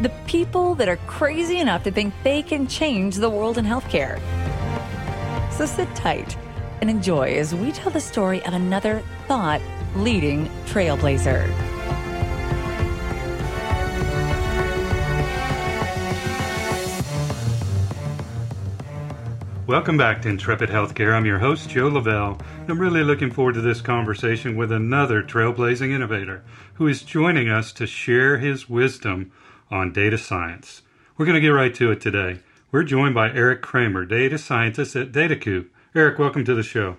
the people that are crazy enough to think they can change the world in healthcare. So sit tight and enjoy as we tell the story of another thought leading trailblazer. Welcome back to Intrepid Healthcare. I'm your host, Joe Lavelle. I'm really looking forward to this conversation with another trailblazing innovator who is joining us to share his wisdom on data science. We're going to get right to it today. We're joined by Eric Kramer, data scientist at Dataiku. Eric, welcome to the show.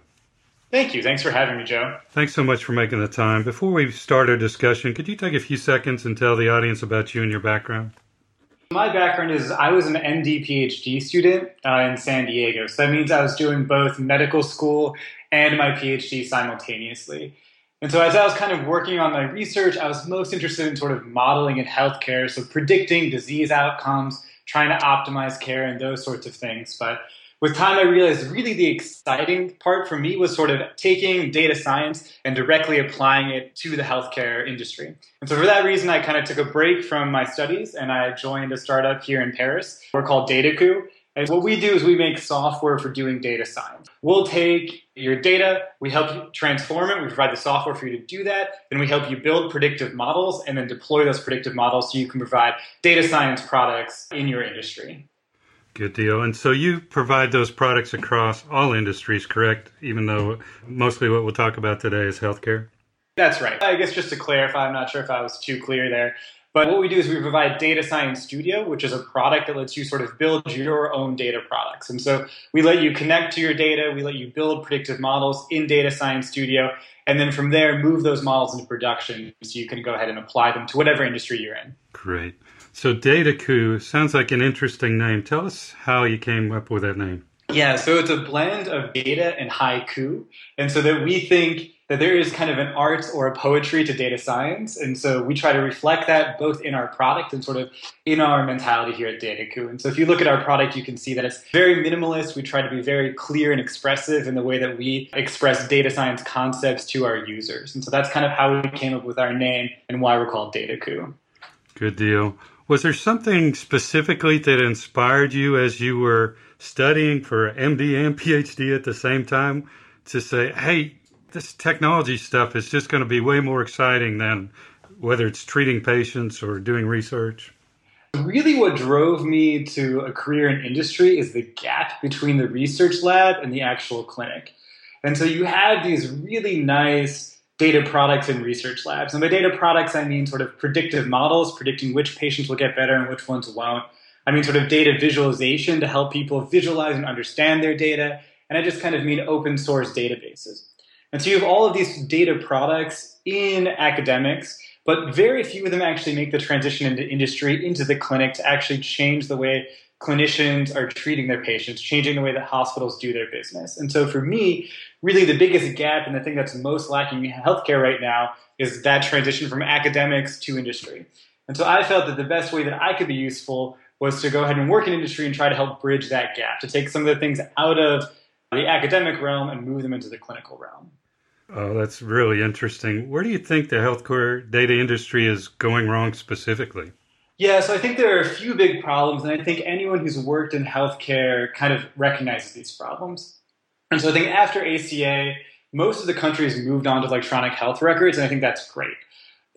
Thank you. Thanks for having me, Joe. Thanks so much for making the time. Before we start our discussion, could you take a few seconds and tell the audience about you and your background? My background is I was an MD PhD student uh, in San Diego. So that means I was doing both medical school and my PhD simultaneously. And so, as I was kind of working on my research, I was most interested in sort of modeling in healthcare, so predicting disease outcomes, trying to optimize care, and those sorts of things. But with time, I realized really the exciting part for me was sort of taking data science and directly applying it to the healthcare industry. And so, for that reason, I kind of took a break from my studies and I joined a startup here in Paris. We're called Dataiku. And what we do is we make software for doing data science. We'll take your data, we help you transform it, we provide the software for you to do that, then we help you build predictive models and then deploy those predictive models so you can provide data science products in your industry. Good deal. And so you provide those products across all industries, correct? Even though mostly what we'll talk about today is healthcare? That's right. I guess just to clarify, I'm not sure if I was too clear there. But what we do is we provide Data Science Studio, which is a product that lets you sort of build your own data products. And so we let you connect to your data, we let you build predictive models in Data Science Studio, and then from there move those models into production so you can go ahead and apply them to whatever industry you're in. Great. So Dataiku sounds like an interesting name. Tell us how you came up with that name. Yeah, so it's a blend of data and haiku. And so that we think that there is kind of an art or a poetry to data science. And so we try to reflect that both in our product and sort of in our mentality here at Dataiku. And so if you look at our product, you can see that it's very minimalist. We try to be very clear and expressive in the way that we express data science concepts to our users. And so that's kind of how we came up with our name and why we're called Dataiku. Good deal. Was there something specifically that inspired you as you were studying for MD and PhD at the same time to say, hey, this technology stuff is just going to be way more exciting than whether it's treating patients or doing research? Really, what drove me to a career in industry is the gap between the research lab and the actual clinic. And so you have these really nice data products in research labs. And by data products, I mean sort of predictive models, predicting which patients will get better and which ones won't. I mean sort of data visualization to help people visualize and understand their data. And I just kind of mean open source databases. And so you have all of these data products in academics, but very few of them actually make the transition into industry, into the clinic to actually change the way clinicians are treating their patients, changing the way that hospitals do their business. And so for me, really the biggest gap and the thing that's most lacking in healthcare right now is that transition from academics to industry. And so I felt that the best way that I could be useful was to go ahead and work in industry and try to help bridge that gap, to take some of the things out of the academic realm and move them into the clinical realm. Oh, that's really interesting. Where do you think the healthcare data industry is going wrong specifically? Yeah, so I think there are a few big problems, and I think anyone who's worked in healthcare kind of recognizes these problems. And so I think after ACA, most of the country has moved on to electronic health records, and I think that's great.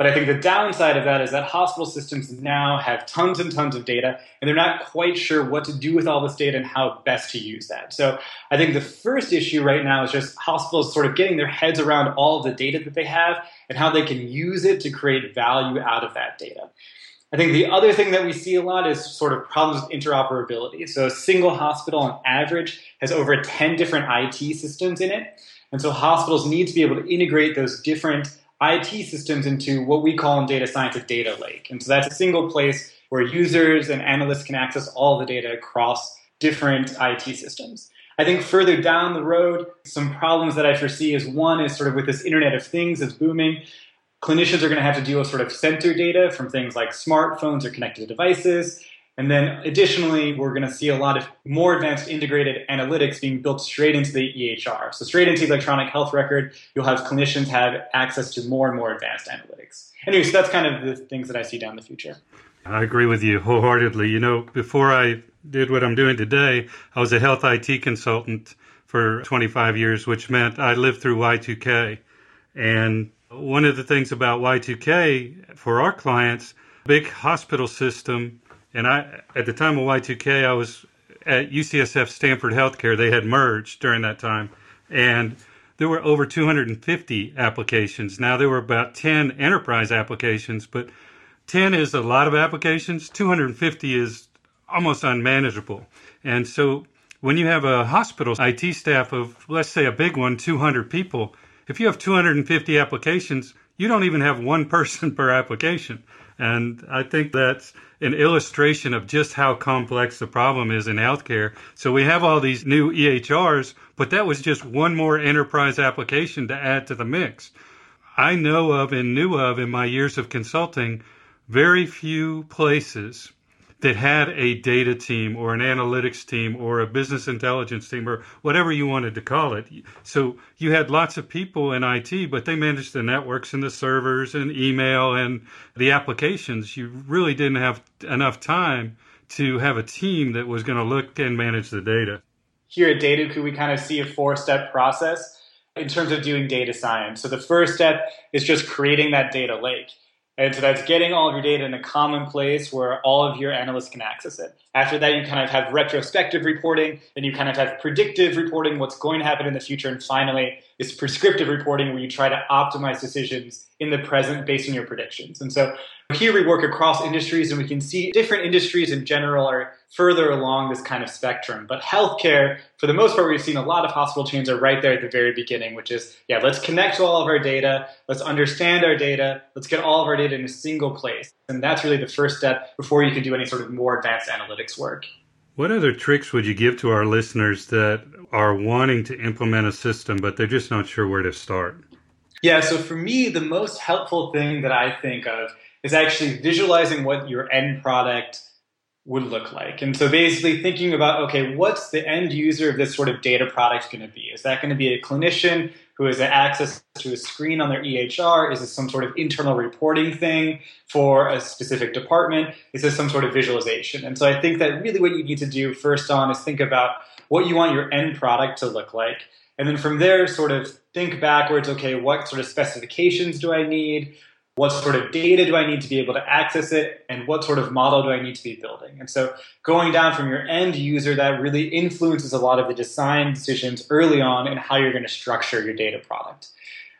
But I think the downside of that is that hospital systems now have tons and tons of data, and they're not quite sure what to do with all this data and how best to use that. So I think the first issue right now is just hospitals sort of getting their heads around all the data that they have and how they can use it to create value out of that data. I think the other thing that we see a lot is sort of problems with interoperability. So a single hospital on average has over 10 different IT systems in it. And so hospitals need to be able to integrate those different IT systems into what we call in data science a data lake. And so that's a single place where users and analysts can access all the data across different IT systems. I think further down the road, some problems that I foresee is one is sort of with this Internet of Things that's booming, clinicians are going to have to deal with sort of sensor data from things like smartphones or connected devices. And then additionally, we're going to see a lot of more advanced integrated analytics being built straight into the EHR. So straight into the electronic health record, you'll have clinicians have access to more and more advanced analytics. Anyway, so that's kind of the things that I see down the future. I agree with you wholeheartedly. You know, before I did what I'm doing today, I was a health IT consultant for 25 years, which meant I lived through Y2K. And one of the things about Y2K for our clients, big hospital system, and I at the time of Y2K, I was at UCSF Stanford Healthcare. They had merged during that time, and there were over 250 applications. Now there were about 10 enterprise applications, but 10 is a lot of applications. 250 is almost unmanageable. And so when you have a hospital IT staff of, let's say, a big one, 200 people, if you have 250 applications, you don't even have one person per application. And I think that's an illustration of just how complex the problem is in healthcare. So we have all these new EHRs, but that was just one more enterprise application to add to the mix. I know of and knew of in my years of consulting very few places that had a data team or an analytics team or a business intelligence team or whatever you wanted to call it. So you had lots of people in IT, but they managed the networks and the servers and email and the applications. You really didn't have enough time to have a team that was going to look and manage the data. Here at Dataiku, we kind of see a four step process in terms of doing data science. So the first step is just creating that data lake. And so that's getting all of your data in a common place where all of your analysts can access it. After that, you kind of have retrospective reporting, then you kind of have predictive reporting, what's going to happen in the future, and finally, is prescriptive reporting where you try to optimize decisions in the present based on your predictions. And so here we work across industries and we can see different industries in general are further along this kind of spectrum. But healthcare, for the most part, we've seen a lot of hospital chains are right there at the very beginning, which is, yeah, let's connect to all of our data, let's understand our data, let's get all of our data in a single place. And that's really the first step before you can do any sort of more advanced analytics work. What other tricks would you give to our listeners that are wanting to implement a system, but they're just not sure where to start? Yeah, so for me, the most helpful thing that I think of is actually visualizing what your end product would look like. And so basically thinking about, okay, what's the end user of this sort of data product going to be? Is that going to be a clinician who has access to a screen on their EHR? Is this some sort of internal reporting thing for a specific department? Is this some sort of visualization? And so I think that really what you need to do first on is think about what you want your end product to look like. And then from there, sort of think backwards, okay, what sort of specifications do I need? What sort of data do I need to be able to access it, and what sort of model do I need to be building. And so going down from your end user, that really influences a lot of the design decisions early on and how you're going to structure your data product.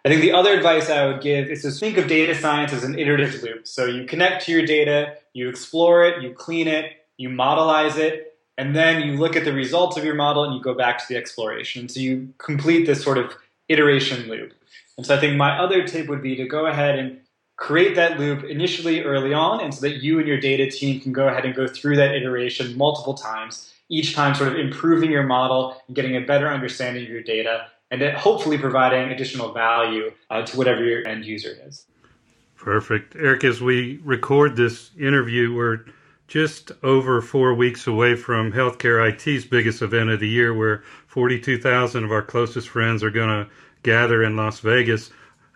I think the other advice I would give is to think of data science as an iterative loop. So you connect to your data, you explore it, you clean it, you modelize it, and then you look at the results of your model and you go back to the exploration. So you complete this sort of iteration loop. And so I think my other tip would be to go ahead and create that loop initially early on and so that you and your data team can go ahead and go through that iteration multiple times each time sort of improving your model and getting a better understanding of your data and then hopefully providing additional value uh, to whatever your end user is. Perfect. Eric as we record this interview we're just over four weeks away from healthcare it's biggest event of the year where 42000 of our closest friends are going to gather in las vegas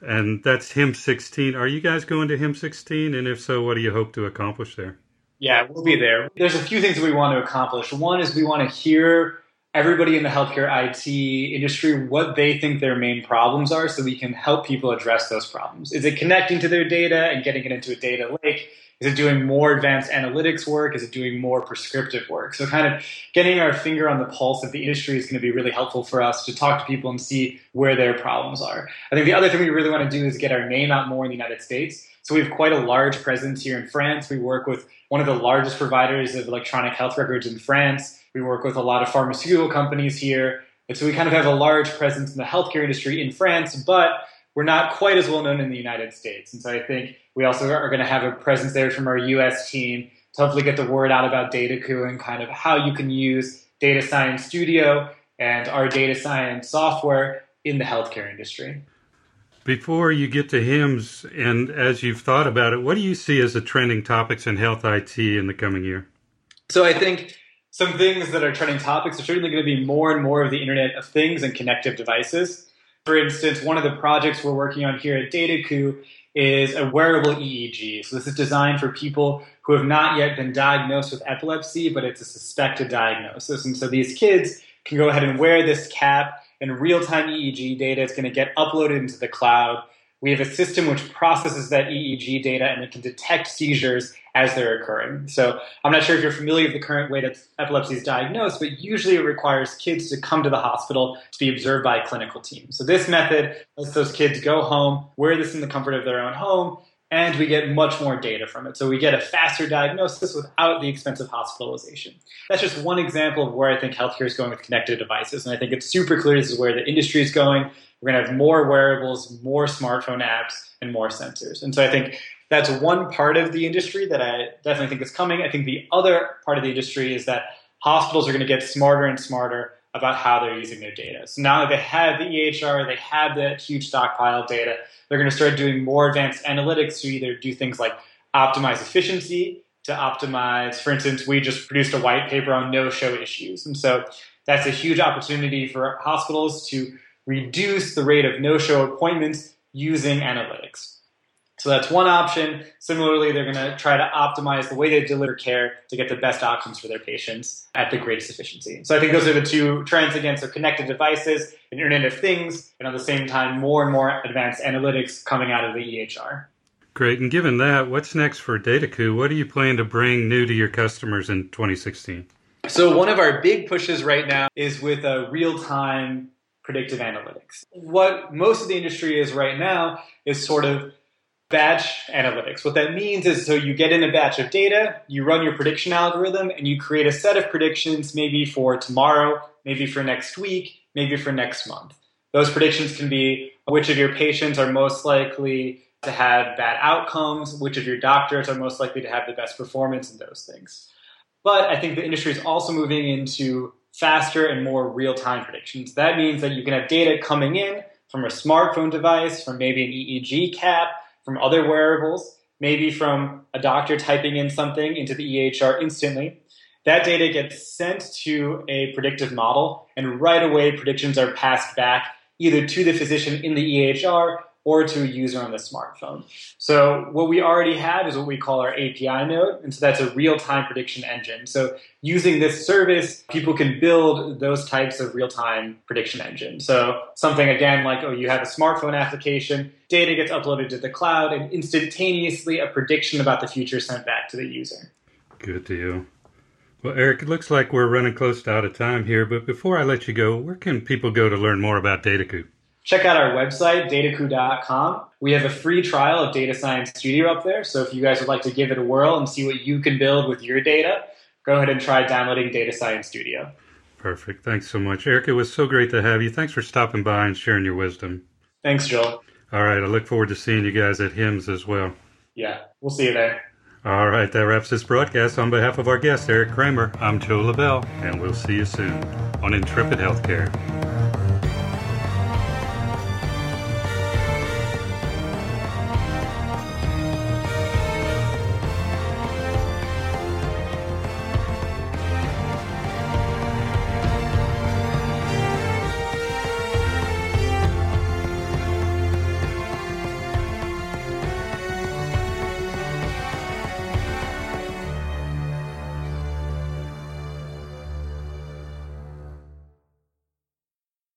and that's HIMSS 16. Are you guys going to HIMSS 16? And if so, what do you hope to accomplish there? Yeah, we'll be there. There's a few things that we want to accomplish. One is we want to hear everybody in the healthcare IT industry what they think their main problems are so we can help people address those problems. Is it connecting to their data and getting it into a data lake? Is it doing more advanced analytics work? Is it doing more prescriptive work? So, kind of getting our finger on the pulse of the industry is going to be really helpful for us to talk to people and see where their problems are. I think the other thing we really want to do is get our name out more in the United States. So, we have quite a large presence here in France. We work with one of the largest providers of electronic health records in France. We work with a lot of pharmaceutical companies here. And so, we kind of have a large presence in the healthcare industry in France, but we're not quite as well known in the United States. And so I think we also are going to have a presence there from our US team to hopefully get the word out about Dataiku and kind of how you can use data science studio and our data science software in the healthcare industry. Before you get to HIMSS, and as you've thought about it, what do you see as the trending topics in health IT in the coming year? So I think some things that are trending topics are certainly going to be more and more of the Internet of Things and connective devices. For instance, one of the projects we're working on here at Dataiku is a wearable EEG. So this is designed for people who have not yet been diagnosed with epilepsy, but it's a suspected diagnosis. And so these kids can go ahead and wear this cap and real-time EEG data is going to get uploaded into the cloud. We have a system which processes that EEG data and it can detect seizures as they're occurring. So I'm not sure if you're familiar with the current way that epilepsy is diagnosed, but usually it requires kids to come to the hospital to be observed by a clinical team. So this method lets those kids go home, wear this in the comfort of their own home, and we get much more data from it. So we get a faster diagnosis without the expense of hospitalization. That's just one example of where I think healthcare is going with connected devices. And I think it's super clear this is where the industry is going. We're going to have more wearables, more smartphone apps, and more sensors. And so I think that's one part of the industry that I definitely think is coming. I think the other part of the industry is that hospitals are going to get smarter and smarter about how they're using their data. So now that they have the EHR, they have that huge stockpile of data, they're going to start doing more advanced analytics to either do things like optimize efficiency, to optimize, for instance, we just produced a white paper on no show issues. And so that's a huge opportunity for hospitals to reduce the rate of no show appointments using analytics. So that's one option. Similarly, they're going to try to optimize the way they deliver care to get the best outcomes for their patients at the greatest efficiency. So I think those are the two trends again. So connected devices, and Internet of Things, and at the same time, more and more advanced analytics coming out of the EHR. Great. And given that, what's next for Dataiku? What do you plan to bring new to your customers in 2016? So one of our big pushes right now is with a real-time predictive analytics. What most of the industry is right now is sort of batch analytics. What that means is so you get in a batch of data, you run your prediction algorithm, and you create a set of predictions maybe for tomorrow, maybe for next week, maybe for next month. Those predictions can be which of your patients are most likely to have bad outcomes, which of your doctors are most likely to have the best performance, and those things. But I think the industry is also moving into faster and more real time predictions. That means that you can have data coming in from a smartphone device, from maybe an EEG cap, from other wearables, maybe from a doctor typing in something into the EHR instantly. That data gets sent to a predictive model, and right away predictions are passed back either to the physician in the EHR or to a user on the smartphone. So what we already have is what we call our API node, and so that's a real-time prediction engine. So using this service, people can build those types of real-time prediction engines. So something again like, oh, you have a smartphone application, data gets uploaded to the cloud, and instantaneously a prediction about the future sent back to the user. Good deal. Well, Eric, it looks like we're running close to out of time here, but before I let you go, where can people go to learn more about Dataiku? Check out our website, dataiku.com. We have a free trial of Data Science Studio up there. So if you guys would like to give it a whirl and see what you can build with your data, go ahead and try downloading Data Science Studio. Perfect. Thanks so much. Eric, it was so great to have you. Thanks for stopping by and sharing your wisdom. Thanks, Joel. All right. I look forward to seeing you guys at HIMSS as well. Yeah, we'll see you there. All right. That wraps this broadcast. On behalf of our guest, Eric Kramer, I'm Joe Lavelle, and we'll see you soon on Intrepid Healthcare.